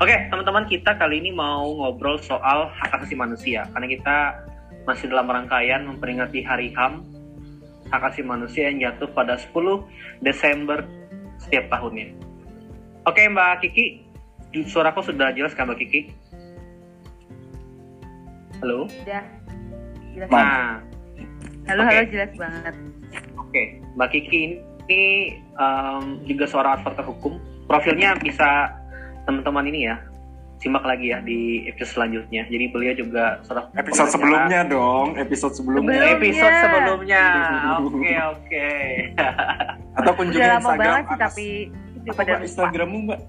Oke, teman-teman kita kali ini mau ngobrol soal hak asasi manusia karena kita masih dalam rangkaian memperingati Hari HAM hak asasi manusia yang jatuh pada 10 Desember setiap tahunnya. Oke, Mbak Kiki, suaraku sudah jelas kan Mbak Kiki? Halo? Sudah. Jelas. Nah, halo, oke. halo jelas banget. Oke, Mbak Kiki ini em, juga seorang advokat hukum. Profilnya bisa teman-teman ini ya simak lagi ya di episode selanjutnya. Jadi beliau juga seorang Episode sebelumnya dong, episode sebelumnya. Sebelum- Episode Sebelumnya. sebelumnya. Oke oke. Atau kunjungi Udah lama Instagram banget sih tapi itu apa pada Instagrammu mbak?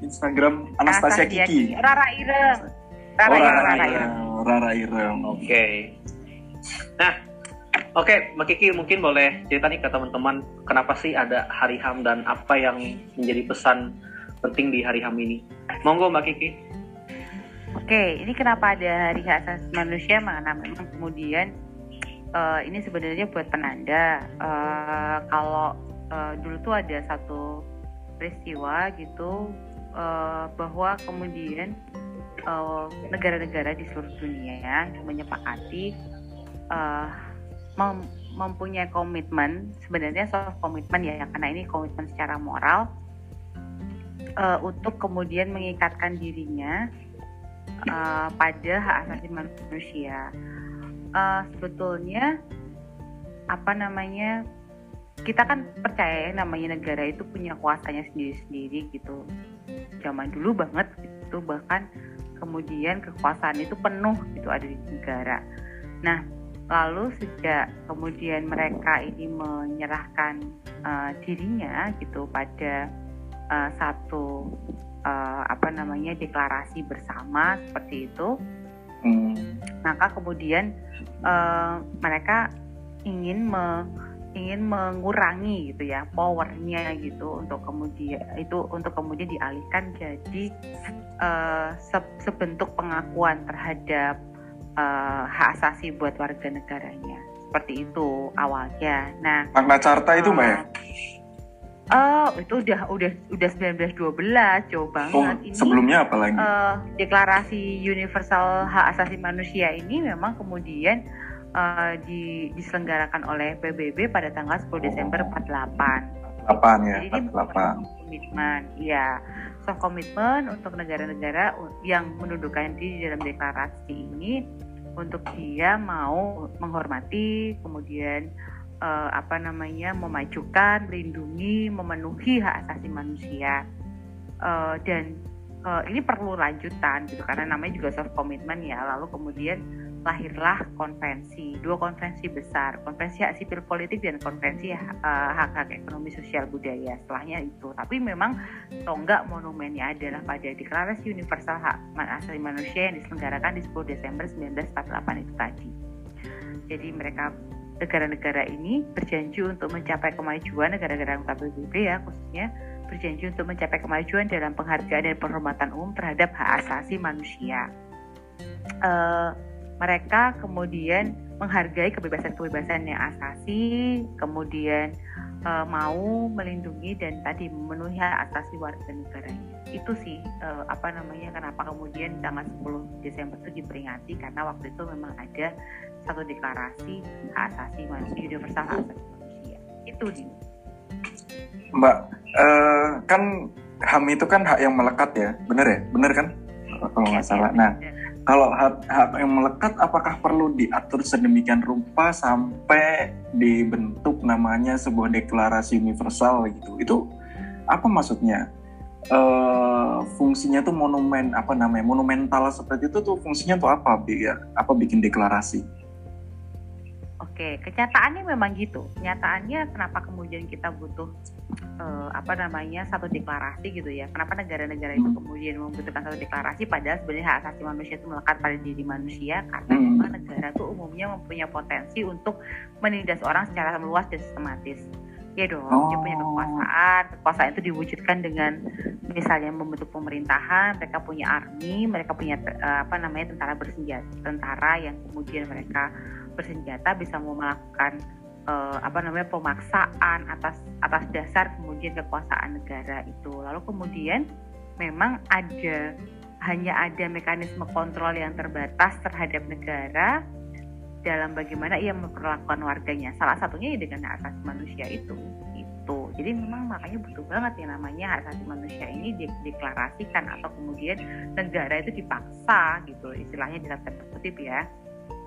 Instagram Anastasia Kiki. Rara Ireng. Rara Oh, Ireng, Rara Rara Ireng. Ireng. Rara Ireng. Oke. Nah, oke Mbak Kiki mungkin boleh cerita nih ke teman-teman kenapa sih ada Hari HAM dan apa yang menjadi pesan penting di Hari HAM ini. Monggo Mbak Kiki. Oke, ini kenapa ada Hari Hak Asasi Manusia? Karena memang kemudian eh, ini sebenarnya buat penanda eh, kalau eh, dulu tuh ada satu peristiwa gitu eh, bahwa kemudian negara-negara di seluruh dunia menyepakati eh, mem- mempunyai komitmen sebenarnya soal komitmen ya karena ini komitmen secara moral eh, untuk kemudian mengikatkan dirinya uh, pada hak asasi manusia. Uh, sebetulnya apa namanya kita kan percaya ya namanya negara itu punya kuasanya sendiri-sendiri gitu. Zaman dulu banget gitu bahkan kemudian kekuasaan itu penuh gitu ada di negara. Nah lalu sejak kemudian mereka ini menyerahkan uh, dirinya gitu pada uh, satu uh, apa namanya deklarasi bersama seperti itu Hmm. maka kemudian eh, mereka ingin me- ingin mengurangi gitu ya powernya gitu untuk kemudian itu untuk kemudian dialihkan jadi eh, se- sebentuk pengakuan terhadap eh, hak asasi buat warga negaranya seperti itu awalnya. Nah, Magna Carta itu mbak ya? Oh itu udah udah udah 1912 jauh banget Oh, ini. sebelumnya apa lagi? eh, deklarasi universal hak asasi manusia ini memang kemudian eh, di- diselenggarakan oleh PBB pada tanggal 10 Desember 48. 8 ya, Jadi ini 48. komitmen, ya, soft komitmen untuk negara-negara yang menundukkan diri dalam deklarasi ini untuk dia mau menghormati, kemudian eh, apa namanya memajukan, melindungi, memenuhi hak asasi manusia Eh, dan eh, ini perlu lanjutan gitu karena namanya juga soft komitmen ya. Lalu kemudian lahirlah konvensi, dua konvensi besar, konvensi hak sipil politik dan konvensi hak-hak ekonomi sosial budaya. Setelahnya itu, tapi memang tonggak monumennya adalah pada Deklarasi Universal Hak Asasi Manusia yang diselenggarakan di 10 Desember 1948 itu tadi. Jadi mereka negara-negara ini berjanji untuk mencapai kemajuan negara-negara anggota PBB ya khususnya berjanji untuk mencapai kemajuan dalam penghargaan dan penghormatan umum terhadap hak asasi manusia. Eh, mereka kemudian menghargai kebebasan-kebebasan yang asasi, kemudian eh, mau melindungi dan tadi memenuhi hak asasi warga negaranya. Itu sih eh, apa namanya kenapa kemudian tanggal 10 Desember itu diperingati karena waktu itu memang ada satu deklarasi hak asasi manusia universal hak asasi manusia. Itu di Mbak, eh, kan HAM itu kan hak yang melekat ya, bener ya? Bener kan? Kalau nggak salah. Nah, kalau hak, hak yang melekat, apakah perlu diatur sedemikian rupa sampai dibentuk namanya sebuah deklarasi universal gitu? Itu apa maksudnya? Eh, fungsinya tuh monumen apa namanya monumental seperti itu tuh fungsinya tuh apa biar apa bikin deklarasi? Oke, kenyataannya memang gitu. Kenyataannya kenapa kemudian kita butuh eh, apa namanya satu deklarasi gitu ya? Kenapa negara-negara itu Hmm. kemudian membutuhkan satu deklarasi padahal sebenarnya hak asasi manusia itu melekat pada diri manusia karena Hmm. memang negara itu umumnya mempunyai potensi untuk menindas orang secara meluas dan sistematis. Ya dong, dia punya Oh. kekuasaan. Kekuasaan itu diwujudkan dengan misalnya membentuk pemerintahan, mereka punya army, mereka punya eh, apa namanya tentara bersenjata, tentara yang kemudian mereka bersenjata bisa melakukan eh, apa namanya pemaksaan atas atas dasar kemudian kekuasaan negara itu. Lalu kemudian memang ada hanya ada mekanisme kontrol yang terbatas terhadap negara dalam bagaimana ia memperlakukan warganya. Salah satunya ya dengan hak asasi manusia itu. Itu. Jadi memang makanya butuh banget yang namanya hak asasi manusia ini dideklarasikan atau kemudian negara itu dipaksa gitu istilahnya dalam tanda kutip ya.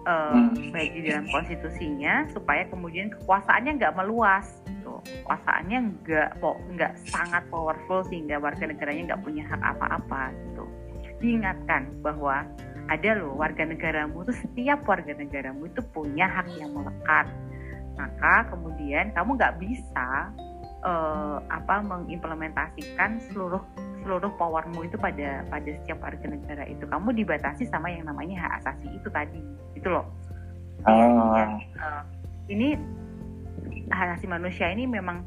Uh, baik di dalam konstitusinya supaya kemudian kekuasaannya nggak meluas gitu. Kekuasaannya nggak nggak sangat powerful sehingga warga negaranya nggak punya hak apa-apa gitu. Diingatkan bahwa ada loh warga negaramu itu setiap warga negaramu itu punya hak yang melekat maka kemudian kamu nggak bisa uh, apa mengimplementasikan seluruh seluruh powermu itu pada pada setiap warga negara itu kamu dibatasi sama yang namanya hak asasi itu tadi itu loh. Oh. uh, ini hak asasi manusia ini memang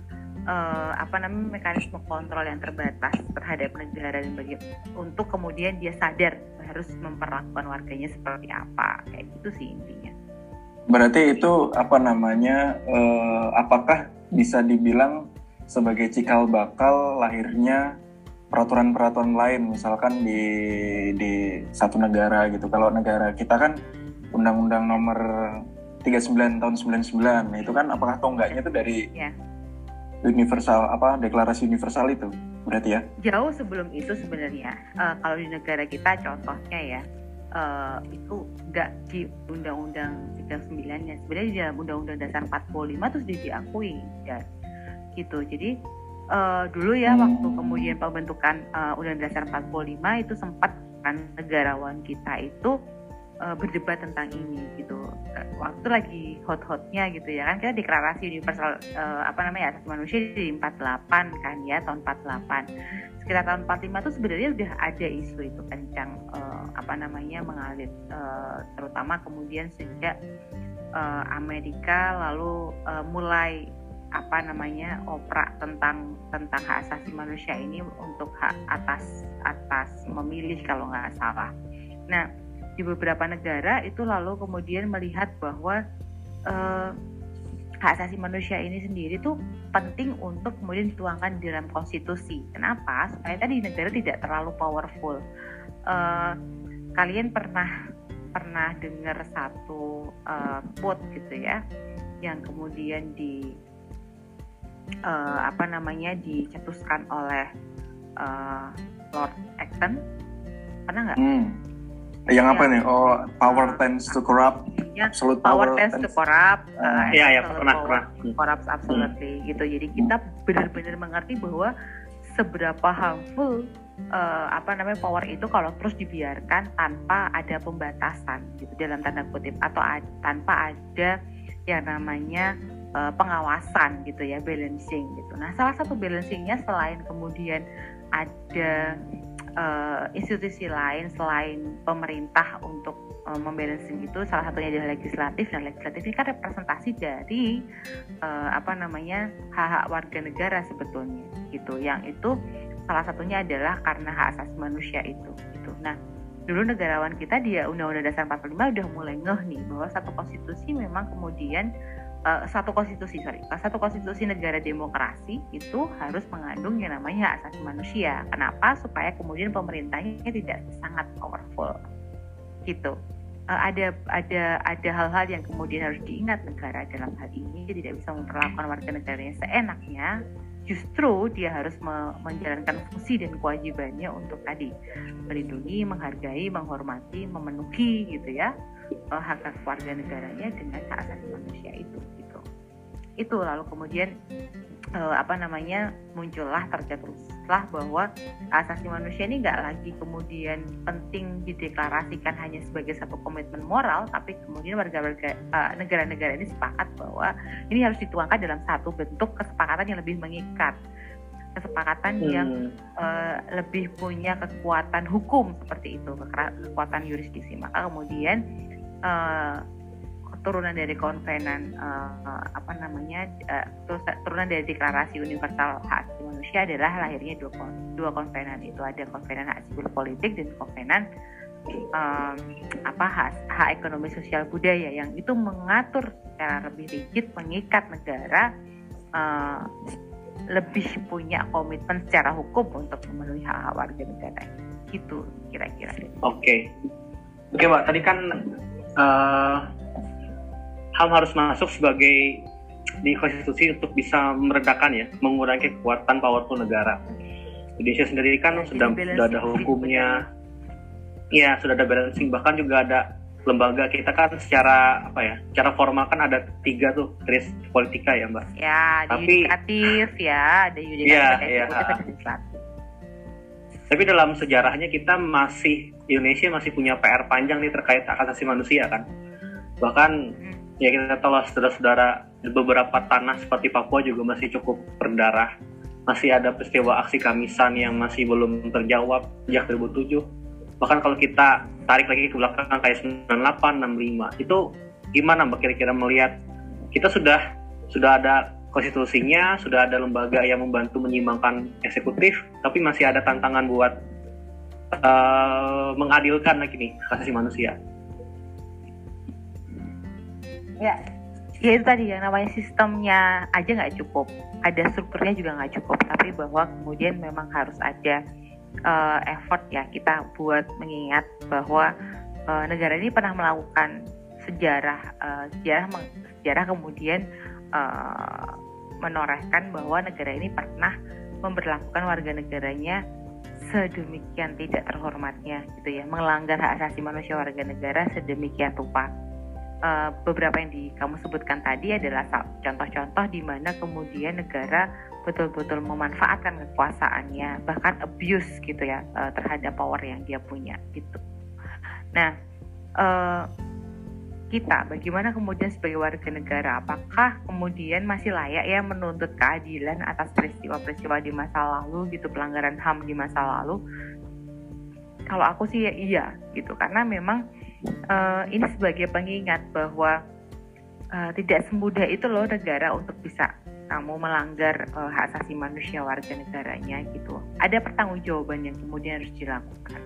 uh, apa namanya mekanisme kontrol yang terbatas terhadap negara dan bagi untuk kemudian dia sadar harus memperlakukan warganya seperti apa. Kayak gitu sih intinya. Berarti itu apa namanya uh, apakah bisa dibilang sebagai cikal bakal lahirnya peraturan-peraturan lain? Misalkan di di satu negara gitu. Kalau negara kita kan undang-undang nomor 39 tahun 99 nah itu kan apakah tonggaknya itu dari yeah. universal apa deklarasi universal itu berarti ya? Jauh sebelum itu sebenarnya uh, kalau di negara kita contohnya ya uh, itu nggak di Undang-Undang 39 ya sebenarnya di dalam Undang-Undang Dasar 45 terus sudah diakui ya gitu jadi uh, dulu ya hmm. waktu kemudian pembentukan uh, Undang-Undang Dasar 45 itu sempat kan negarawan kita itu uh, berdebat tentang ini gitu waktu lagi hot-hotnya gitu ya kan kita deklarasi universal uh, apa namanya asasi manusia di 48 kan ya tahun 48 sekitar tahun 45 itu sebenarnya udah ada isu itu kencang uh, apa namanya mengalir uh, terutama kemudian sejak uh, Amerika lalu uh, mulai apa namanya opera tentang tentang hak asasi manusia ini untuk hak atas atas memilih kalau nggak salah. Nah di beberapa negara itu lalu kemudian melihat bahwa uh, hak asasi manusia ini sendiri tuh penting untuk kemudian dituangkan di dalam konstitusi. Kenapa? Supaya tadi negara tidak terlalu powerful. Uh, kalian pernah pernah dengar satu uh, quote gitu ya, yang kemudian di uh, apa namanya dicetuskan oleh uh, Lord Acton, pernah nggak? Hmm yang apa nih? Oh, power tends to corrupt. Ya, absolute power, power tends, tends to corrupt. Uh, iya, ya, pernah, pernah. Corrupt absolutely hmm. gitu. Jadi kita benar-benar mengerti bahwa seberapa harmful uh, apa namanya power itu kalau terus dibiarkan tanpa ada pembatasan gitu dalam tanda kutip atau ad, tanpa ada yang namanya uh, pengawasan gitu ya balancing gitu. Nah salah satu balancingnya selain kemudian ada uh, institusi lain selain pemerintah untuk uh, itu salah satunya adalah legislatif dan legislatif ini kan representasi dari uh, apa namanya hak-hak warga negara sebetulnya gitu. Yang itu salah satunya adalah karena hak asasi manusia itu gitu. Nah dulu negarawan kita dia Undang-Undang Dasar 45 udah mulai ngeh nih bahwa satu konstitusi memang kemudian satu konstitusi sorry. Satu konstitusi negara demokrasi itu harus mengandung yang namanya hak asasi manusia. Kenapa? Supaya kemudian pemerintahnya tidak sangat powerful. Gitu. Uh, ada ada ada hal-hal yang kemudian harus diingat negara dalam hal ini. Tidak bisa memperlakukan warga negaranya seenaknya. Justru dia harus me menjalankan fungsi dan kewajibannya untuk tadi melindungi, menghargai, menghormati, memenuhi gitu ya hak hak warga negaranya dengan hak asasi manusia itu itu. Lalu kemudian uh, apa namanya muncullah tercetuslah bahwa asasi manusia ini nggak lagi kemudian penting dideklarasikan hanya sebagai satu komitmen moral tapi kemudian warga-warga uh, negara-negara ini sepakat bahwa ini harus dituangkan dalam satu bentuk kesepakatan yang lebih mengikat. Kesepakatan hmm. yang uh, lebih punya kekuatan hukum seperti itu kekuatan yurisdiksi maka kemudian uh, turunan dari konvenan uh, apa namanya uh, turunan dari deklarasi universal hak asasi manusia adalah lahirnya dua dua konvenan. Itu ada konvenan hak sipil politik dan konvenan um, apa hak, hak ekonomi sosial budaya yang itu mengatur secara lebih rigid mengikat negara uh, lebih punya komitmen secara hukum untuk memenuhi hak hak warga negara. Gitu kira-kira. Oke. Okay. oke okay, mbak tadi kan uh, HAM harus masuk sebagai di konstitusi untuk bisa meredakan ya mengurangi kekuatan powerful negara. Indonesia sendiri kan sudah sudah ada hukumnya. ya sudah ada balancing. Bahkan juga ada lembaga kita kan secara apa ya secara formal kan ada tiga tuh kris politika ya mbak. Ya ada tapi yudikatif ya ada yudikatif ya, ada ya, legislatif tapi dalam sejarahnya kita masih Indonesia masih punya PR panjang nih terkait hak asasi manusia kan. Bahkan hmm. Ya kita tahu lah saudara-saudara beberapa tanah seperti Papua juga masih cukup berdarah. Masih ada peristiwa aksi kamisan yang masih belum terjawab sejak 2007 bahkan kalau kita tarik lagi ke belakang kayak 98 65 itu gimana mbak kira-kira melihat? Kita sudah sudah ada konstitusinya sudah ada lembaga yang membantu menyimbangkan eksekutif tapi masih ada tantangan buat uh, mengadilkan lagi nih asasi manusia ya ya itu tadi yang namanya sistemnya aja nggak cukup. Ada strukturnya juga nggak cukup tapi bahwa kemudian memang harus ada uh, effort ya kita buat mengingat bahwa uh, negara ini pernah melakukan sejarah uh, sejarah sejarah kemudian uh, menorehkan bahwa negara ini pernah memperlakukan warga negaranya sedemikian tidak terhormatnya gitu ya melanggar hak asasi manusia warga negara sedemikian rupa uh, beberapa yang di kamu sebutkan tadi adalah contoh-contoh di mana kemudian negara betul-betul memanfaatkan kekuasaannya bahkan abuse gitu ya uh, terhadap power yang dia punya gitu. Nah uh, kita bagaimana kemudian sebagai warga negara? Apakah kemudian masih layak ya menuntut keadilan atas peristiwa-peristiwa di masa lalu gitu pelanggaran HAM di masa lalu? Kalau aku sih ya iya gitu. Karena memang uh, ini sebagai pengingat bahwa uh, tidak semudah itu loh negara untuk bisa kamu melanggar uh, hak asasi manusia warga negaranya gitu. Ada pertanggungjawaban yang kemudian harus dilakukan.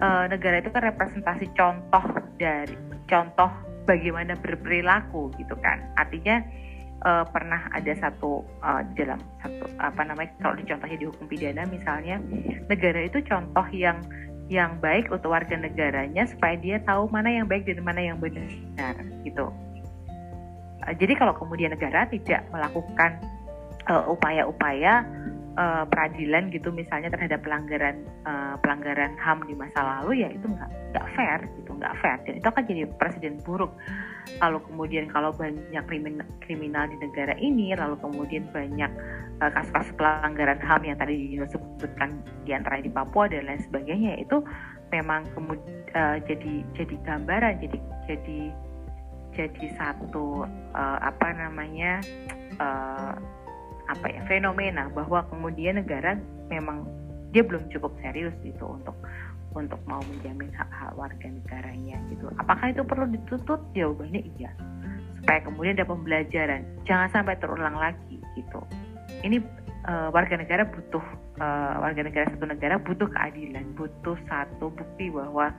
Uh, negara itu kan representasi contoh dari contoh bagaimana berperilaku gitu kan. Artinya uh, pernah ada satu uh, dalam satu apa namanya kalau dicontohnya di hukum pidana misalnya negara itu contoh yang yang baik untuk warga negaranya supaya dia tahu mana yang baik dan mana yang benar gitu. Uh, jadi kalau kemudian negara tidak melakukan uh, upaya-upaya uh, peradilan gitu misalnya terhadap pelanggaran uh, pelanggaran HAM di masa lalu ya itu nggak nggak fair gitu nggak fair. Dan itu akan jadi presiden buruk. Lalu kemudian kalau banyak kriminal, kriminal di negara ini lalu kemudian banyak uh, kasus-kasus pelanggaran HAM yang tadi disebutkan di antara di Papua dan lain sebagainya itu memang kemudian uh, jadi jadi gambaran jadi jadi jadi satu uh, apa namanya apa ya fenomena bahwa kemudian negara memang dia belum cukup serius gitu untuk untuk mau menjamin hak-hak warga negaranya gitu. Apakah itu perlu dituntut? Jawabannya iya. Supaya kemudian ada pembelajaran, jangan sampai terulang lagi gitu. Ini uh, warga negara butuh uh, warga negara satu negara butuh keadilan, butuh satu bukti bahwa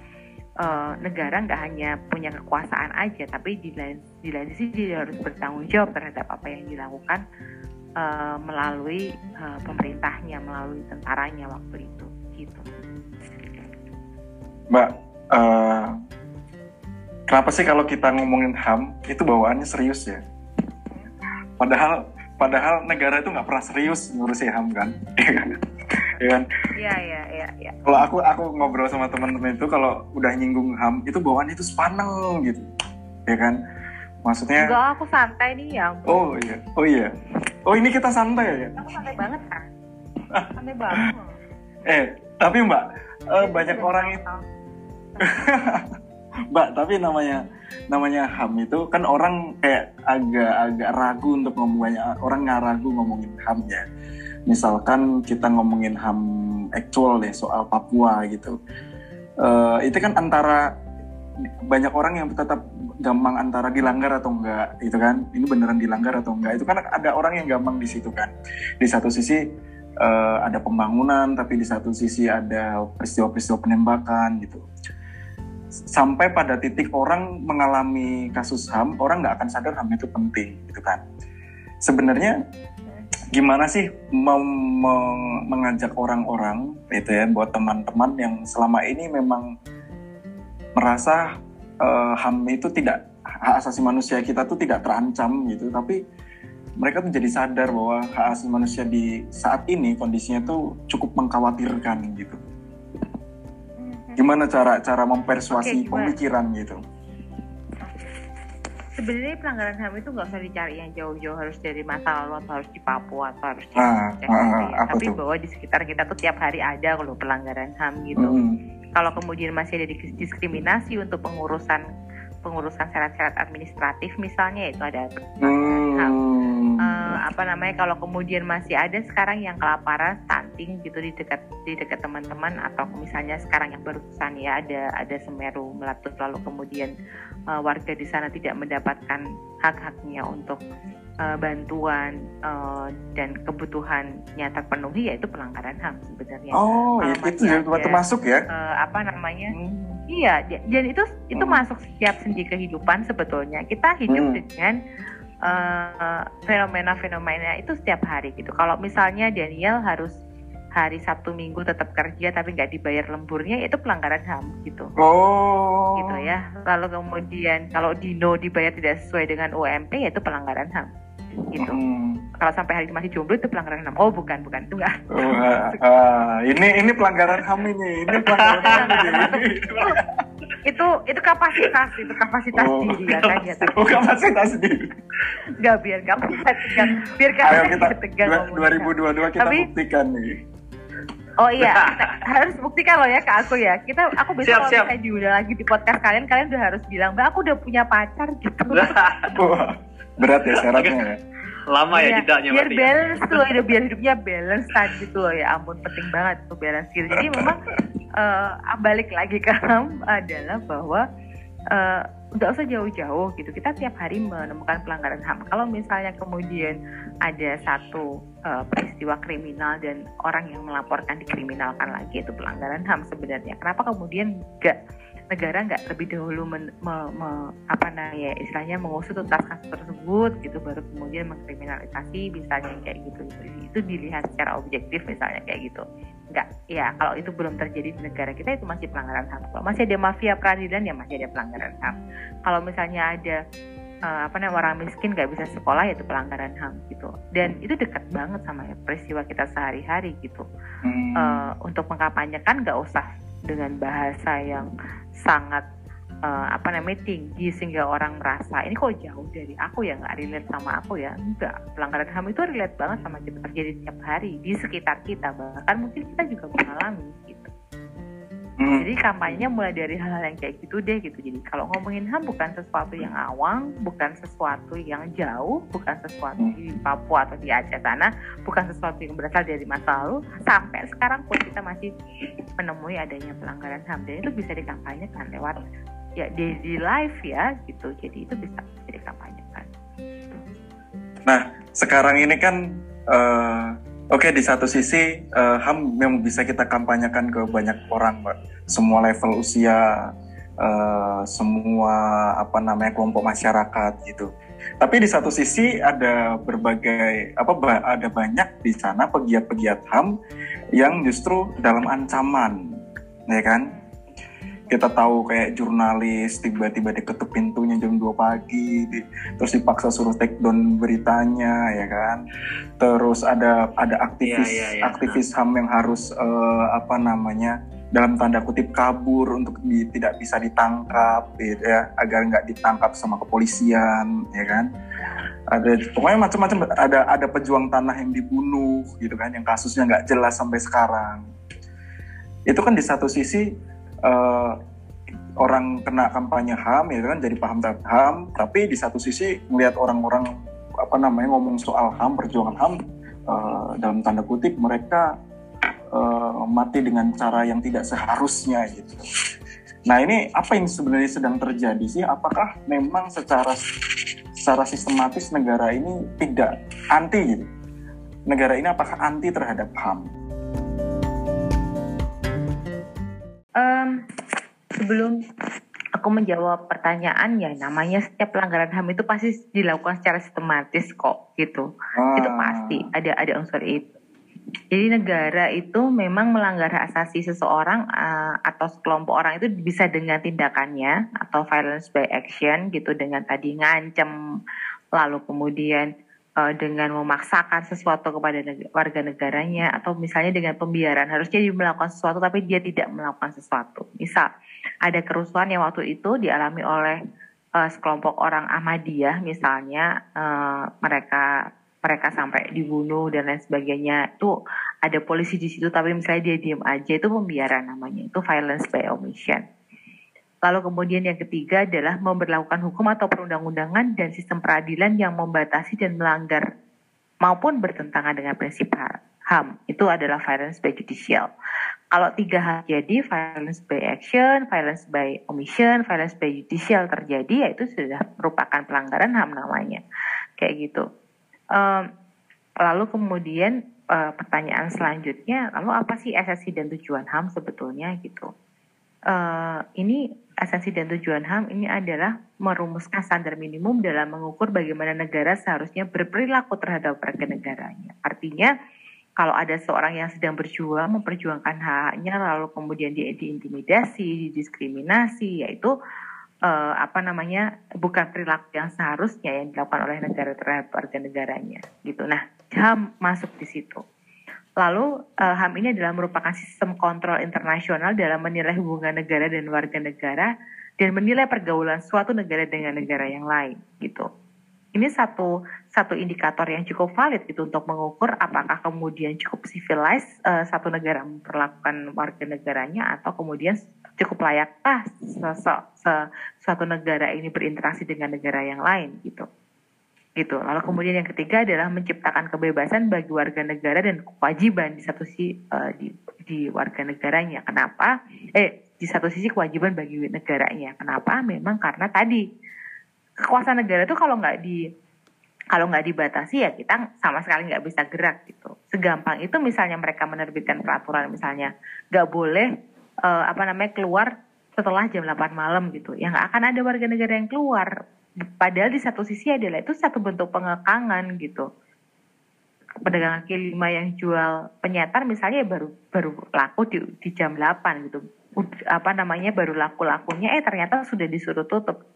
uh, negara nggak hanya punya kekuasaan aja, tapi di lain di lain sisi dia harus bertanggung jawab terhadap apa yang dilakukan uh, melalui uh, pemerintahnya, melalui tentaranya waktu itu, gitu. Mbak, uh, kenapa sih kalau kita ngomongin HAM itu bawaannya serius ya? Padahal padahal negara itu nggak pernah serius ngurusi HAM kan? Iya kan? Iya iya iya. Ya. Kalau aku aku ngobrol sama teman-teman itu kalau udah nyinggung HAM itu bawaannya itu sepaneng gitu, ya kan? Maksudnya? Enggak, aku santai nih ya. Oh iya, oh iya. Oh ini kita santai ya? Aku santai banget kan. santai banget. eh, tapi Mbak, uh, banyak orang itu. Mbak, tapi namanya namanya HAM itu kan orang kayak agak-agak ragu untuk ngomongnya orang nggak ragu ngomongin HAM ya. Misalkan kita ngomongin HAM actual deh soal Papua gitu. Uh, itu kan antara banyak orang yang tetap gampang antara dilanggar atau enggak gitu kan? Ini beneran dilanggar atau enggak? Itu kan ada orang yang gampang di situ kan. Di satu sisi uh, ada pembangunan tapi di satu sisi ada peristiwa-peristiwa penembakan gitu. Sampai pada titik orang mengalami kasus HAM orang nggak akan sadar HAM itu penting gitu kan? Sebenarnya gimana sih meng- mengajak orang-orang itu ya buat teman-teman yang selama ini memang merasa eh, HAM itu tidak hak asasi manusia kita tuh tidak terancam gitu tapi mereka tuh jadi sadar bahwa hak asasi manusia di saat ini kondisinya tuh cukup mengkhawatirkan gitu gimana cara cara mempersuasi gimana? pemikiran gitu sebenarnya pelanggaran HAM itu nggak usah dicari yang jauh-jauh harus dari masa lalu atau harus di Papua atau harus di Ah, Aceh ah, gitu ah, ya. apa tapi tuh? bahwa di sekitar kita tuh tiap hari ada kalau pelanggaran HAM gitu Mm, kalau kemudian masih ada dis- diskriminasi untuk pengurusan pengurusan syarat-syarat administratif misalnya itu ada pelanggaran HAM mm, Eh, apa namanya kalau kemudian masih ada sekarang yang kelaparan stunting gitu di dekat di dekat teman-teman atau misalnya sekarang yang barusan ya ada ada Semeru meletus lalu kemudian eh, warga di sana tidak mendapatkan hak-haknya untuk eh, bantuan eh, dan kebutuhannya terpenuhi yaitu pelanggaran HAM sebenarnya oh Kalau itu juga ada- termasuk ya Eh, apa namanya Hmm. Iya, dan itu itu Hmm. masuk setiap sendi kehidupan sebetulnya. Kita hidup Hmm. dengan eh, fenomena-fenomena itu setiap hari gitu. Kalau misalnya Daniel harus hari Sabtu Minggu tetap kerja tapi nggak dibayar lemburnya itu pelanggaran HAM gitu. Oh. Gitu ya. Lalu kemudian kalau Dino dibayar tidak sesuai dengan UMP ya itu pelanggaran HAM. Gitu. Mm. Kalau sampai hari ini masih jomblo itu pelanggaran HAM. Oh, bukan, bukan. Itu enggak. Oh, ah, ah, ini ini pelanggaran HAM ini. Ini pelanggaran HAM ini. itu itu kapasitas itu kapasitas Oh, diri ya kan ya. Oh, kapasitas diri. Enggak biar kamu bisa tegang. Biar kamu Ayo kita tegang dua- ngomongnya. 2022 kita Tapi- buktikan nih. Oh iya, kita harus buktikan loh ya ke aku ya. Kita aku besok Siap, kalau siap. misalnya diundang lagi di podcast kalian, kalian udah harus bilang, "Mbak, aku udah punya pacar" gitu. Berat ya syaratnya ya. Lama ya jedanya biar berarti. ya? balance tuh, ya, biar hidupnya balance tadi gitu loh ya. Ampun penting banget tuh balance gitu. Jadi memang eh, balik lagi ke HAM adalah bahwa eh, nggak usah jauh-jauh gitu. Kita tiap hari menemukan pelanggaran HAM. Kalau misalnya kemudian ada satu eh, peristiwa kriminal dan orang yang melaporkan dikriminalkan lagi itu pelanggaran HAM sebenarnya. Kenapa kemudian nggak negara nggak lebih dahulu men- me- me- apa namanya istilahnya mengusut tuntas kasus tersebut gitu baru kemudian mengkriminalisasi misalnya kayak gitu gitu. itu dilihat secara objektif misalnya kayak gitu nggak ya kalau itu belum terjadi di negara kita itu masih pelanggaran ham kalau masih ada mafia peradilan ya masih ada pelanggaran ham kalau misalnya ada eh, apa namanya orang miskin nggak bisa sekolah ya itu pelanggaran ham gitu. Dan itu dekat banget sama peristiwa kita sehari-hari gitu. Hmm. eh, untuk mengkampanyekan nggak usah dengan bahasa yang sangat eh, apa namanya tinggi sehingga orang merasa ini kok jauh dari aku ya nggak relate sama aku ya? Enggak pelanggaran ham itu relate banget sama kita terjadi setiap hari di sekitar kita. Bahkan mungkin kita juga mengalami Hmm. jadi kampanyenya mulai dari hal-hal yang kayak gitu deh gitu. Jadi kalau ngomongin ham bukan sesuatu yang awang bukan sesuatu yang jauh bukan sesuatu Hmm. di Papua atau di Aceh sana bukan sesuatu yang berasal dari masa lalu. Sampai sekarang pun kita masih menemui adanya pelanggaran ham. Dan itu bisa dikampanyekan lewat ya daily life ya gitu. Jadi itu bisa bisa dikampanyekan Sekarang ini kan eh, oke di satu sisi eh, HAM memang bisa kita kampanyekan ke banyak orang, Mbak. Semua level usia eh, semua apa namanya kelompok masyarakat gitu. Tapi di satu sisi ada berbagai apa ada banyak di sana pegiat-pegiat HAM yang justru dalam ancaman, ya kan? Kita tahu kayak jurnalis tiba-tiba diketuk pintunya jam 2 pagi, di- terus dipaksa suruh take down beritanya, ya kan? Terus ada ada aktivis Iya, iya, iya. aktivis HAM yang harus eh, apa namanya dalam tanda kutip kabur untuk di- tidak bisa ditangkap gitu ya agar nggak ditangkap sama kepolisian ya kan ada pokoknya macam-macam ada ada pejuang tanah yang dibunuh gitu kan yang kasusnya nggak jelas sampai sekarang itu kan di satu sisi eh, orang kena kampanye HAM ya kan jadi paham terhadap HAM tapi di satu sisi melihat orang-orang apa namanya ngomong soal HAM perjuangan HAM eh, dalam tanda kutip mereka eh, mati dengan cara yang tidak seharusnya gitu. Nah ini apa yang sebenarnya sedang terjadi sih? Apakah memang secara secara sistematis negara ini tidak anti gitu? Negara ini apakah anti terhadap HAM? Sebelum aku menjawab pertanyaan ya namanya setiap pelanggaran HAM itu pasti dilakukan secara sistematis kok gitu. Ah. Itu pasti ada ada unsur itu. Jadi negara itu memang melanggar hak asasi seseorang uh, atau sekelompok orang itu bisa dengan tindakannya atau violence by action gitu dengan tadi ngancem lalu kemudian uh, dengan memaksakan sesuatu kepada neg warga negaranya atau misalnya dengan pembiaran. Harusnya dia melakukan sesuatu tapi dia tidak melakukan sesuatu. Misal ada kerusuhan yang waktu itu dialami oleh uh, sekelompok orang Ahmadiyah misalnya uh, mereka mereka sampai dibunuh dan lain sebagainya. Itu ada polisi di situ tapi misalnya dia diam aja itu pembiaran namanya. Itu violence by omission lalu kemudian yang ketiga adalah memperlakukan hukum atau perundang-undangan dan sistem peradilan yang membatasi dan melanggar maupun bertentangan dengan prinsip HAM itu adalah violence by judicial kalau tiga hal jadi violence by action, violence by omission, violence by judicial terjadi, ya itu sudah merupakan pelanggaran HAM namanya. Kayak gitu. Um, lalu kemudian uh, pertanyaan selanjutnya, lalu apa sih esensi dan tujuan HAM sebetulnya gitu? Uh, ini esensi dan tujuan HAM ini adalah merumuskan standar minimum dalam mengukur bagaimana negara seharusnya berperilaku terhadap warga negaranya. Artinya kalau ada seorang yang sedang berjuang memperjuangkan haknya lalu kemudian dia diintimidasi, didiskriminasi, yaitu uh, apa namanya bukan perilaku yang seharusnya yang dilakukan oleh negara terhadap warga negaranya gitu. Nah, HAM masuk di situ. Lalu uh, HAM ini adalah merupakan sistem kontrol internasional dalam menilai hubungan negara dan warga negara dan menilai pergaulan suatu negara dengan negara yang lain gitu. Ini satu satu indikator yang cukup valid itu untuk mengukur apakah kemudian cukup civilized uh, satu negara memperlakukan warga negaranya atau kemudian cukup layakkah suatu negara ini berinteraksi dengan negara yang lain gitu gitu lalu kemudian yang ketiga adalah menciptakan kebebasan bagi warga negara dan kewajiban di satu sisi uh, di, di warga negaranya kenapa eh di satu sisi kewajiban bagi negaranya kenapa memang karena tadi kekuasaan negara itu kalau nggak di kalau nggak dibatasi ya kita sama sekali nggak bisa gerak gitu. Segampang itu misalnya mereka menerbitkan peraturan misalnya nggak boleh uh, apa namanya keluar setelah jam 8 malam gitu. Yang akan ada warga negara yang keluar. Padahal di satu sisi adalah itu satu bentuk pengekangan gitu. Pedagang kaki lima yang jual penyetar misalnya baru baru laku di, di jam 8 gitu. Apa namanya baru laku lakunya eh ternyata sudah disuruh tutup.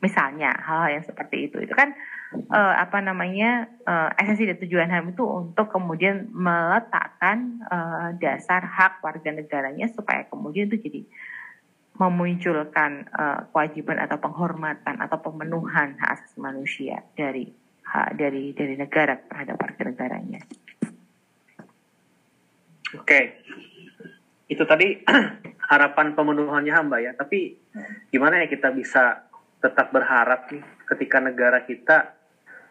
Misalnya hal-hal yang seperti itu itu kan uh, apa namanya uh, esensi dan tujuan HAM itu untuk kemudian meletakkan uh, dasar hak warga negaranya supaya kemudian itu jadi memunculkan uh, kewajiban atau penghormatan atau pemenuhan hak asasi manusia dari hak dari dari negara terhadap warga negaranya. Oke, itu tadi harapan pemenuhannya hamba ya. Tapi gimana ya kita bisa tetap berharap nih ketika negara kita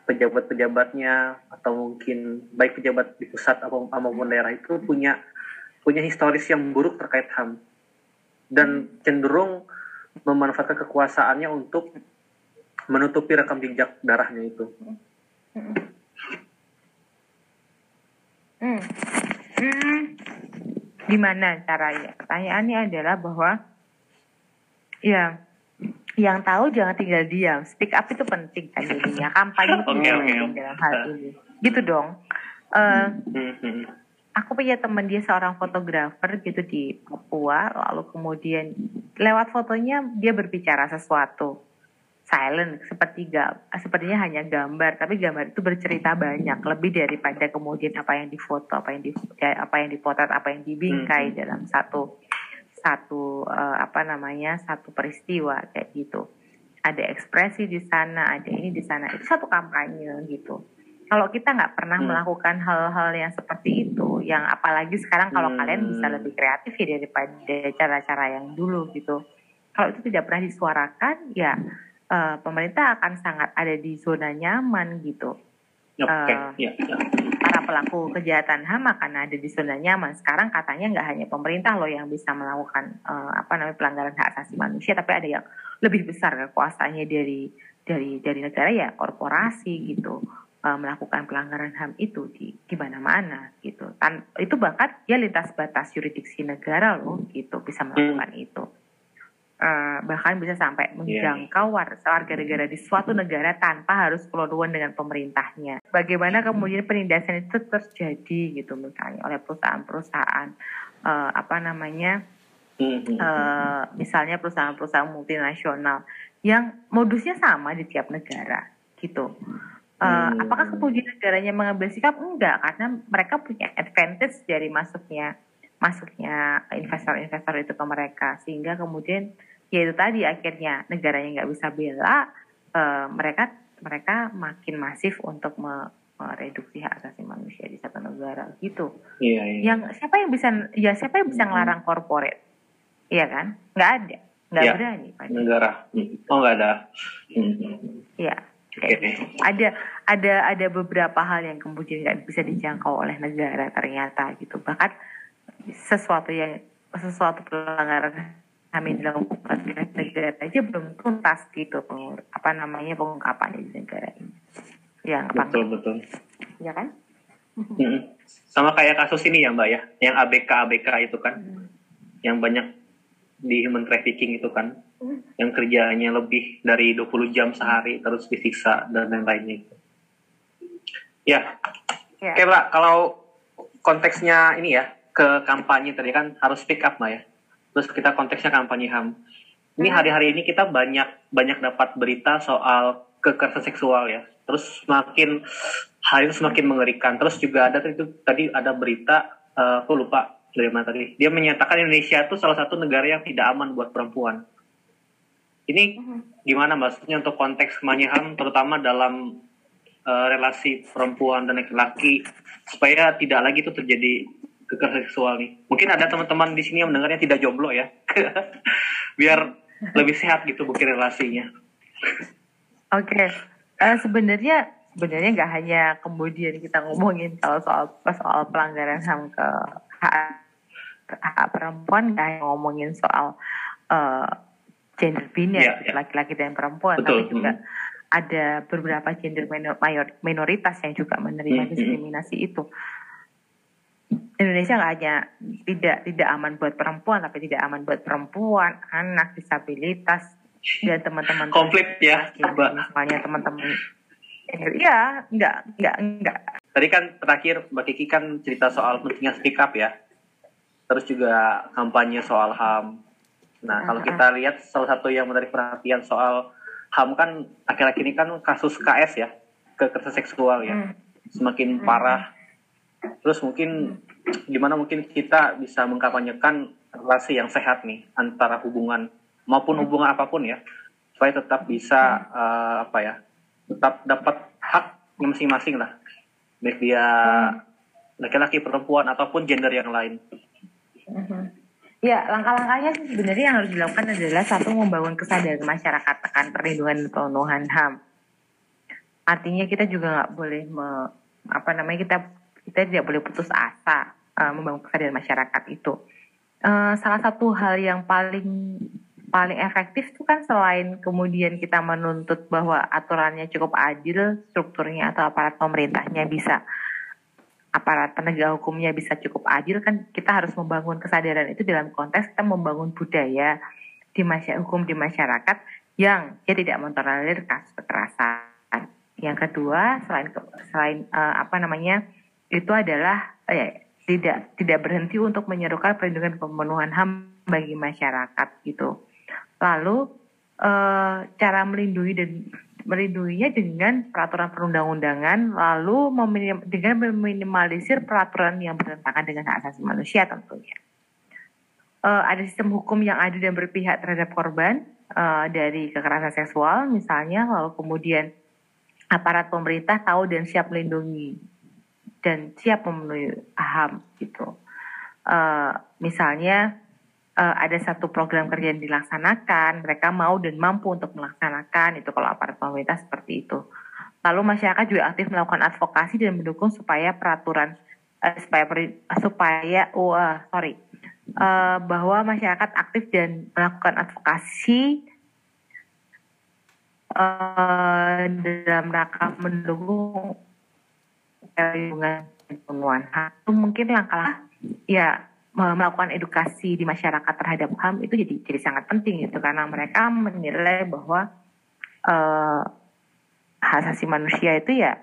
pejabat-pejabatnya atau mungkin baik pejabat di pusat atau maupun daerah itu punya punya historis yang buruk terkait HAM dan cenderung memanfaatkan kekuasaannya untuk menutupi rekam jejak darahnya itu. Hmm. Hmm. Gimana caranya? Pertanyaannya adalah bahwa ya yang tahu jangan tinggal diam. Speak up itu penting kan jadinya. Kampanye itu okay, okay. dalam hal ini. Gitu dong. Uh, aku punya teman dia seorang fotografer gitu di Papua. Lalu kemudian lewat fotonya dia berbicara sesuatu. Silent seperti sepertinya hanya gambar, tapi gambar itu bercerita banyak, lebih daripada kemudian apa yang difoto, apa yang di, apa yang dipotret, apa yang dibingkai hmm. dalam satu satu uh, apa namanya satu peristiwa kayak gitu ada ekspresi di sana ada ini di sana itu satu kampanye gitu kalau kita nggak pernah hmm. melakukan hal-hal yang seperti itu yang apalagi sekarang kalau hmm. kalian bisa lebih kreatif ya daripada cara-cara yang dulu gitu kalau itu tidak pernah disuarakan ya uh, pemerintah akan sangat ada di zona nyaman gitu okay. uh, yeah, yeah. para pelaku kejahatan HAM akan ada di zona nyaman. Sekarang katanya nggak hanya pemerintah loh yang bisa melakukan uh, apa namanya pelanggaran hak asasi manusia, tapi ada yang lebih besar kekuasaannya dari dari dari negara ya korporasi gitu uh, melakukan pelanggaran HAM itu di di mana-mana gitu. Tan itu bahkan dia lintas batas yuridiksi negara loh gitu bisa melakukan hmm. itu. uh, bahkan bisa sampai menjangkau warga negara di suatu negara tanpa harus keluar dengan pemerintahnya. Bagaimana kemudian penindasan itu terjadi gitu misalnya oleh perusahaan-perusahaan uh, apa namanya uh, misalnya perusahaan-perusahaan multinasional yang modusnya sama di tiap negara gitu. Uh, hmm. Apakah kemudian negaranya mengambil sikap? Enggak, karena mereka punya advantage dari masuknya masuknya investor-investor itu ke mereka sehingga kemudian ya itu tadi akhirnya negaranya nggak bisa bela uh, mereka mereka makin masif untuk me, mereduksi hak asasi manusia di satu negara gitu. Iya, iya. Yang siapa yang bisa ya siapa yang bisa ngelarang korporat? Iya kan? Nggak ada, nggak ya, berani. Pada. Negara, oh nggak ada. Iya. Okay. Gitu. Ada ada ada beberapa hal yang kemudian nggak bisa dijangkau oleh negara ternyata gitu. Bahkan sesuatu yang sesuatu pelanggaran kami dilakukan di negara aja belum tuntas gitu apa namanya pengungkapannya di negara ini yang betul apa? betul ya kan hmm. sama kayak kasus ini ya mbak ya yang ABK ABK itu kan hmm. yang banyak di human trafficking itu kan hmm. yang kerjanya lebih dari 20 jam sehari terus disiksa dan lain-lainnya itu ya, ya. oke mbak kalau konteksnya ini ya ke kampanye tadi kan harus speak up mbak ya. Terus kita konteksnya kampanye HAM. Ini hmm. hari-hari ini kita banyak banyak dapat berita soal kekerasan seksual ya. Terus semakin hari itu semakin mengerikan. Terus juga ada itu tadi ada berita uh, aku lupa dari mana tadi. Dia menyatakan Indonesia itu salah satu negara yang tidak aman buat perempuan. Ini hmm. gimana maksudnya untuk konteks HAM terutama dalam uh, relasi perempuan dan laki-laki supaya tidak lagi itu terjadi kekerasan seksual nih. Mungkin ada teman-teman di sini yang mendengarnya tidak jomblo ya. Biar lebih sehat gitu mungkin relasinya. Oke. Okay. Uh, eh, sebenarnya sebenarnya nggak hanya kemudian kita ngomongin kalau soal soal pelanggaran HAM ke hak, hak perempuan nggak hanya ngomongin soal uh, gender biner yeah, yeah. laki-laki dan perempuan Betul. tapi juga hmm. ada beberapa gender minor, minoritas yang juga menerima hmm. diskriminasi itu Indonesia nggak hanya tidak tidak aman buat perempuan tapi tidak aman buat perempuan, anak, disabilitas dan teman-teman konflik ya, misalnya teman-teman Iya, enggak, enggak, enggak. Tadi kan terakhir Mbak Kiki kan cerita soal pentingnya speak up ya. Terus juga kampanye soal HAM. Nah, kalau kita lihat salah satu yang menarik perhatian soal HAM kan akhir-akhir ini kan kasus KS ya, kekerasan seksual ya. Hmm. Semakin parah. Terus mungkin gimana mungkin kita bisa mengkampanyekan relasi yang sehat nih antara hubungan maupun hubungan apa pun ya supaya tetap bisa uh, apa ya tetap dapat hak masing-masing lah baik dia laki-laki perempuan ataupun gender yang lain. Ya langkah-langkahnya sebenarnya yang harus dilakukan adalah satu membangun kesadaran masyarakat akan perlindungan dan pemenuhan HAM. Artinya kita juga nggak boleh me, apa namanya kita kita tidak boleh putus asa uh, membangun kesadaran masyarakat itu. Uh, salah satu hal yang paling paling efektif itu kan selain kemudian kita menuntut bahwa aturannya cukup adil, strukturnya atau aparat pemerintahnya bisa aparat penegak hukumnya bisa cukup adil kan kita harus membangun kesadaran itu dalam konteks kita membangun budaya di masyarakat hukum di masyarakat yang dia tidak mentolerir kasus kekerasan. Yang kedua selain selain uh, apa namanya itu adalah eh, tidak tidak berhenti untuk menyerukan perlindungan pemenuhan HAM bagi masyarakat gitu. Lalu eh, cara melindungi dan melindunginya dengan peraturan perundang-undangan, lalu meminim, dengan meminimalisir peraturan yang bertentangan dengan hak asasi manusia tentunya. Uh, ada sistem hukum yang adil dan berpihak terhadap korban uh, dari kekerasan seksual misalnya, lalu kemudian aparat pemerintah tahu dan siap melindungi dan siap memenuhi HAM gitu. Uh, misalnya uh, ada satu program kerja yang dilaksanakan, mereka mau dan mampu untuk melaksanakan itu kalau aparat pemerintah seperti itu. Lalu masyarakat juga aktif melakukan advokasi dan mendukung supaya peraturan uh, supaya supaya oh, uh, sorry uh, bahwa masyarakat aktif dan melakukan advokasi uh, dalam rangka mendukung perlindungan pemenuhan mungkin langkah ya melakukan edukasi di masyarakat terhadap HAM itu jadi jadi sangat penting gitu. Karena mereka menilai bahwa uh, hak asasi manusia itu ya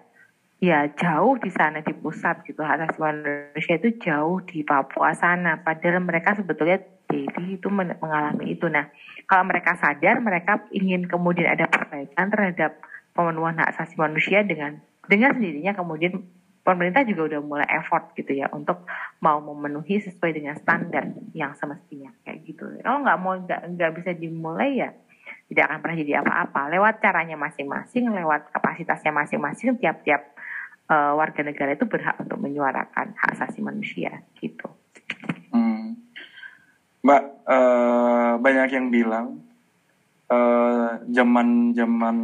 ya jauh di sana di pusat gitu. Hak asasi manusia itu jauh di Papua sana. Padahal mereka sebetulnya daily itu mengalami itu. Nah kalau mereka sadar mereka ingin kemudian ada perbaikan terhadap pemenuhan hak asasi manusia dengan dengan sendirinya kemudian pemerintah juga udah mulai effort gitu ya untuk mau memenuhi sesuai dengan standar yang semestinya kayak gitu. Kalau nggak mau nggak nggak bisa dimulai ya tidak akan pernah jadi apa-apa. Lewat caranya masing-masing, lewat kapasitasnya masing-masing, tiap-tiap uh, warga negara itu berhak untuk menyuarakan hak asasi manusia gitu. Hmm. Mbak, uh, banyak yang bilang uh, zaman zaman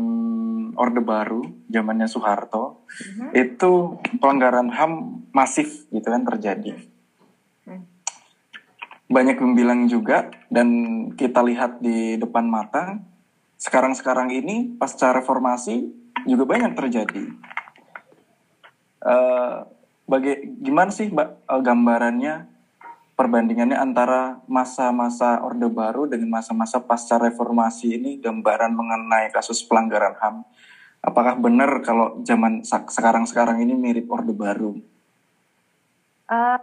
Orde Baru, zamannya Soeharto, uh-huh. itu pelanggaran HAM masif gitu kan terjadi. Hmm. Banyak yang bilang juga dan kita lihat di depan mata, sekarang-sekarang ini pasca reformasi juga banyak terjadi. Uh, baga- gimana sih mbak uh, gambarannya perbandingannya antara masa-masa Orde Baru dengan masa-masa pasca reformasi ini gambaran mengenai kasus pelanggaran HAM. Apakah benar kalau zaman sekarang-sekarang ini mirip Orde Baru? Uh,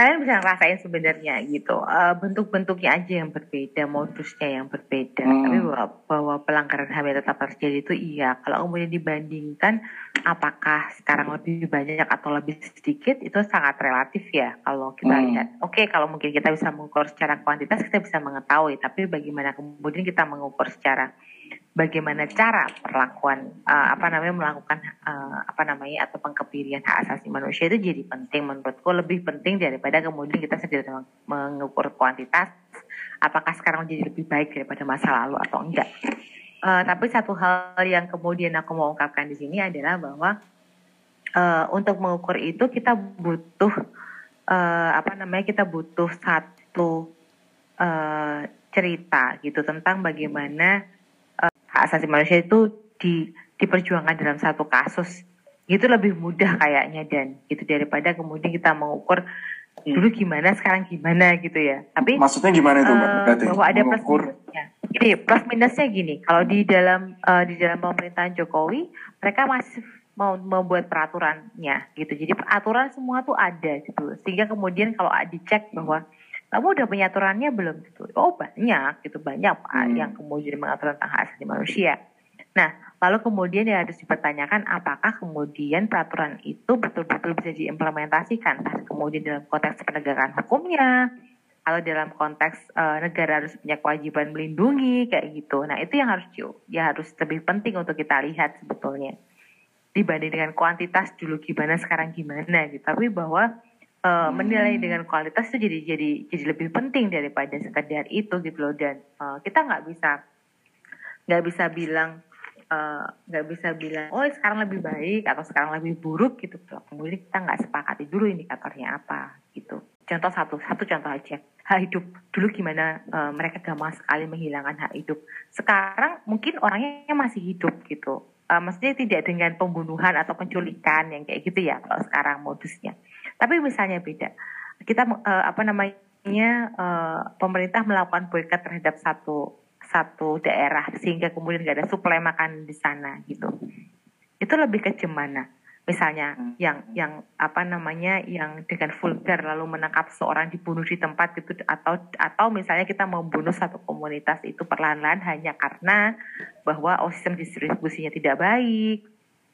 kalian bisa ngerasain sebenarnya gitu. Uh, bentuk-bentuknya aja yang berbeda modusnya yang berbeda. Hmm. tapi bahwa, bahwa pelanggaran HAM tetap terjadi itu iya. Kalau kemudian dibandingkan apakah sekarang lebih banyak atau lebih sedikit itu sangat relatif ya kalau kita hmm. lihat. Oke okay, kalau mungkin kita bisa mengukur secara kuantitas kita bisa mengetahui. Tapi bagaimana kemudian kita mengukur secara bagaimana cara perlakuan uh, apa namanya melakukan uh, apa namanya atau pengkebirian hak asasi manusia itu jadi penting menurutku lebih penting daripada kemudian kita sedang mengukur kuantitas apakah sekarang jadi lebih baik daripada masa lalu atau enggak. Uh, tapi satu hal yang kemudian aku mau ungkapkan di sini adalah bahwa uh, untuk mengukur itu kita butuh uh, apa namanya kita butuh satu uh, cerita gitu tentang bagaimana hak asasi manusia itu di diperjuangkan dalam satu kasus. Itu lebih mudah kayaknya dan itu daripada kemudian kita mengukur hmm. dulu gimana sekarang gimana gitu ya. Tapi maksudnya gimana itu uh, bahwa ada plus minusnya. Ini plus minusnya gini kalau di dalam uh, di dalam pemerintahan Jokowi mereka masih mau membuat peraturannya gitu. Jadi peraturan semua tuh ada gitu sehingga kemudian kalau dicek bahwa kamu udah punya aturannya belum? Gitu. Oh banyak gitu. Banyak hmm. yang kemudian mengatur tentang hak asasi manusia. Nah lalu kemudian ya harus dipertanyakan apakah kemudian peraturan itu betul-betul bisa diimplementasikan? Kemudian dalam konteks penegakan hukumnya atau dalam konteks uh, negara harus punya kewajiban melindungi kayak gitu. Nah itu yang harus ya harus lebih penting untuk kita lihat sebetulnya. Dibanding dengan kuantitas dulu gimana sekarang gimana gitu. Tapi bahwa uh, menilai dengan kualitas itu jadi jadi jadi lebih penting daripada sekedar itu gitu loh. Dan uh, kita nggak bisa nggak bisa bilang eh, nggak uh, bisa bilang oh sekarang lebih baik atau sekarang lebih buruk gitu. Loh kemudian kita nggak sepakati dulu indikatornya apa gitu. Contoh satu satu contoh aja. Hak hidup. Dulu gimana uh, mereka gampang sekali menghilangkan hak hidup. Sekarang mungkin orangnya masih hidup gitu. Uh, maksudnya tidak dengan pembunuhan atau penculikan yang kayak gitu ya kalau sekarang modusnya tapi misalnya beda. Kita uh, apa namanya uh, pemerintah melakukan boykot terhadap satu satu daerah sehingga kemudian gak ada suplai makanan di sana gitu. Itu lebih ke mana? Misalnya hmm. yang yang apa namanya yang dengan vulgar lalu menangkap seorang dibunuh di tempat gitu atau atau misalnya kita membunuh satu komunitas itu perlahan-lahan hanya karena bahwa oh sistem distribusinya tidak baik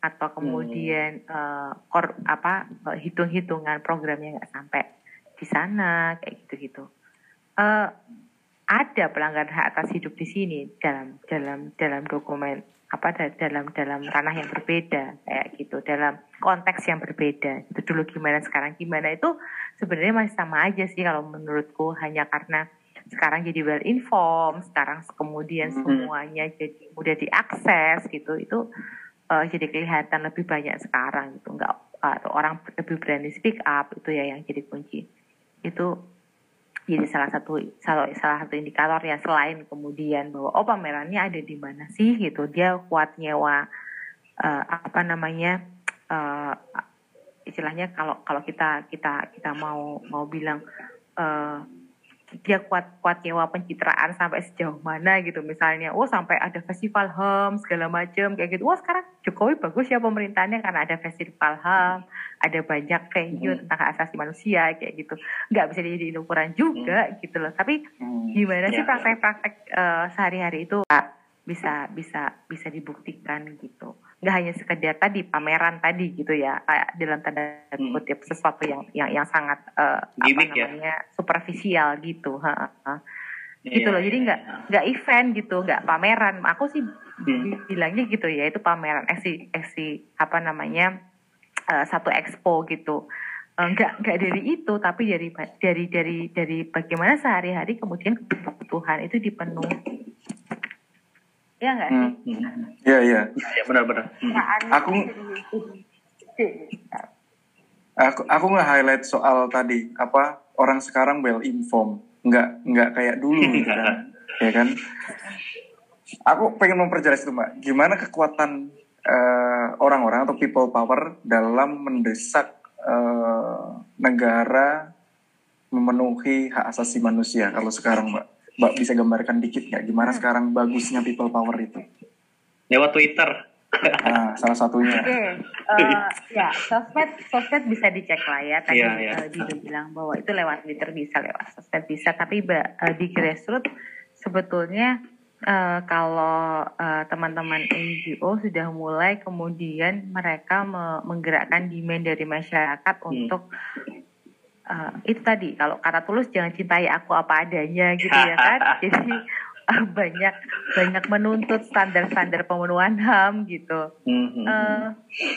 atau kemudian hmm. uh, kor, apa uh, hitung-hitungan programnya nggak sampai di sana kayak gitu-gitu. Uh, ada pelanggaran hak atas hidup di sini dalam dalam dalam dokumen apa dalam dalam ranah yang berbeda kayak gitu dalam konteks yang berbeda itu dulu gimana sekarang gimana itu sebenarnya masih sama aja sih kalau menurutku hanya karena sekarang jadi well informed sekarang kemudian hmm. semuanya jadi mudah diakses gitu itu uh, jadi kelihatan lebih banyak sekarang gitu. Nggak atau orang lebih berani speak up itu ya yang jadi kunci. Itu jadi salah satu salah, salah satu indikator ya selain kemudian bahwa oh pamerannya ada di mana sih? gitu. Dia kuat nyewa uh, apa namanya uh, istilahnya kalau kalau kita kita kita mau mau bilang uh, dia kuat kuat nyewa pencitraan sampai sejauh mana gitu misalnya oh sampai ada festival HAM segala macam kayak gitu wah sekarang Jokowi bagus ya pemerintahnya karena ada festival HAM ada banyak venue hmm. tentang hak asasi manusia kayak gitu nggak bisa jadi ukuran juga hmm. gitu loh tapi hmm. gimana sih ya, ya. praktek-praktek uh, sehari-hari itu bisa bisa bisa dibuktikan gitu nggak hanya sekedar tadi pameran tadi gitu ya kayak dalam tanda hmm. kutip hmm. sesuatu yang yang yang sangat uh, Gimik, apa ya? namanya ya? superficial gitu ha, ha. Yeah, gitu loh jadi nggak yeah. nggak event gitu nggak pameran aku sih hmm. bilangnya gitu ya itu pameran eksi eksi apa namanya uh, satu expo gitu uh, nggak nggak dari itu tapi dari dari dari dari bagaimana sehari-hari kemudian kebutuhan itu dipenuhi Iya nggak sih? Hmm, hmm. Iya iya. Iya benar-benar. Hmm. Aku aku aku nggak highlight soal tadi apa orang sekarang well informed nggak nggak kayak dulu gitu kan ya kan aku pengen memperjelas itu mbak gimana kekuatan orang eh, orang-orang atau people power dalam mendesak uh, negara memenuhi hak asasi manusia kalau sekarang Mbak bisa gambarkan dikit nggak gimana hmm. sekarang bagusnya people power itu? Lewat Twitter. Nah, salah satunya. Oke, okay. uh, eh, ya sosmed sosmed bisa dicek lah ya. Tadi yeah, yeah. Uh, Dino bilang bahwa itu lewat Twitter bisa, lewat sosmed bisa. Tapi uh, di grassroots sebetulnya uh, kalau uh, teman-teman NGO sudah mulai kemudian mereka me menggerakkan demand dari masyarakat hmm. untuk uh, itu tadi kalau kata tulus jangan cintai aku apa adanya gitu ya kan. Jadi uh, banyak banyak menuntut standar-standar pemenuhan ham gitu. Uh,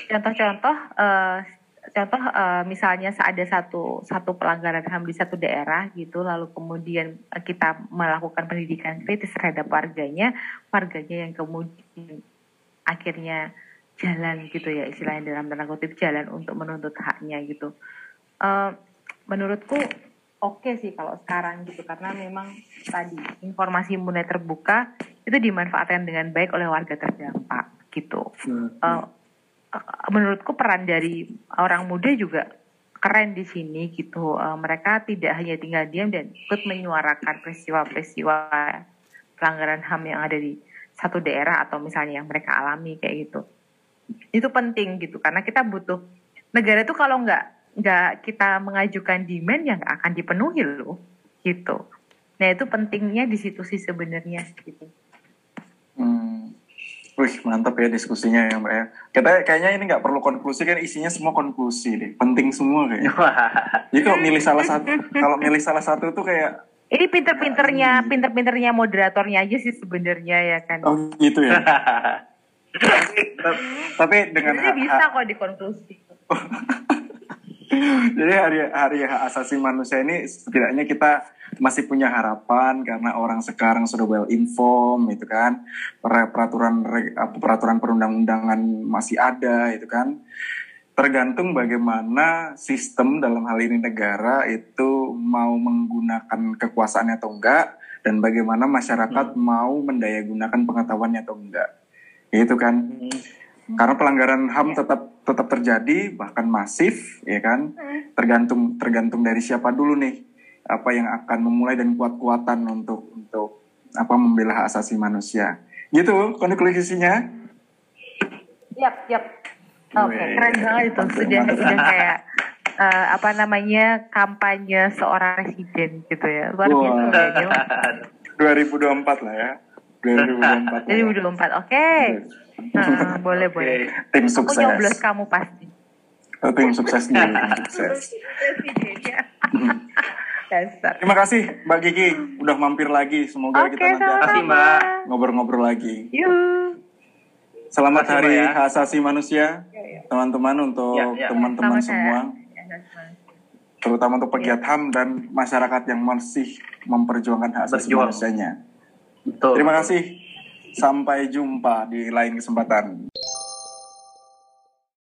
contoh-contoh uh, contoh uh, misalnya ada satu satu pelanggaran ham di satu daerah gitu lalu kemudian kita melakukan pendidikan kritis terhadap warganya warganya yang kemudian akhirnya jalan gitu ya istilahnya dalam tanda kutip jalan untuk menuntut haknya gitu. Uh, menurutku oke okay sih kalau sekarang gitu karena memang tadi informasi mulai terbuka itu dimanfaatkan dengan baik oleh warga terdampak gitu. Hmm. Uh, menurutku peran dari orang muda juga keren di sini gitu. Uh, mereka tidak hanya tinggal diam dan ikut menyuarakan peristiwa-peristiwa pelanggaran HAM yang ada di satu daerah atau misalnya yang mereka alami kayak gitu. Itu penting gitu karena kita butuh negara itu kalau nggak nggak kita mengajukan demand yang akan dipenuhi loh gitu. Nah itu pentingnya di situ sih sebenarnya gitu. Hmm. Wih mantap ya diskusinya ya mbak ya. Kita kayaknya ini nggak perlu konklusi kan isinya semua konklusi deh. Penting semua kayaknya. Jadi kalau milih salah satu, kalau milih salah satu tuh kayak ini pinter-pinternya, pinter-pinternya moderatornya aja sih sebenarnya ya kan. Oh gitu ya. Tapi dengan bisa kok dikonklusi. Jadi hari hari hak asasi manusia ini setidaknya kita masih punya harapan karena orang sekarang sudah well informed itu kan. Peraturan peraturan perundang-undangan masih ada itu kan. Tergantung bagaimana sistem dalam hal ini negara itu mau menggunakan kekuasaannya atau enggak dan bagaimana masyarakat hmm. mau mendayagunakan pengetahuannya atau enggak. Itu kan. Hmm karena pelanggaran HAM ya. tetap tetap terjadi bahkan masif ya kan? Hmm. tergantung tergantung dari siapa dulu nih apa yang akan memulai dan kuat-kuatan untuk untuk apa membela hak asasi manusia. Gitu konklusinya? Yap yap. Oke okay, keren banget itu. Sudah sudah kayak uh, apa namanya kampanye seorang presiden gitu ya. Luar biasa 2024 lah ya 2024 2024 oke okay. Nah, boleh boleh. Tim sukses. Aku nyoblos kamu pasti. Oh, tim sukses nih, sukses. Terima kasih Mbak Gigi udah mampir lagi. Semoga okay, kita nanti Mbak ngobrol-ngobrol lagi. Yuk. Selamat Hari ya. Hak Asasi Manusia, ya, ya. teman-teman untuk ya, ya. teman-teman semua. Terutama untuk pegiat HAM dan masyarakat yang masih memperjuangkan hak asasi manusianya. Betul. Terima kasih. Sampai jumpa di lain kesempatan.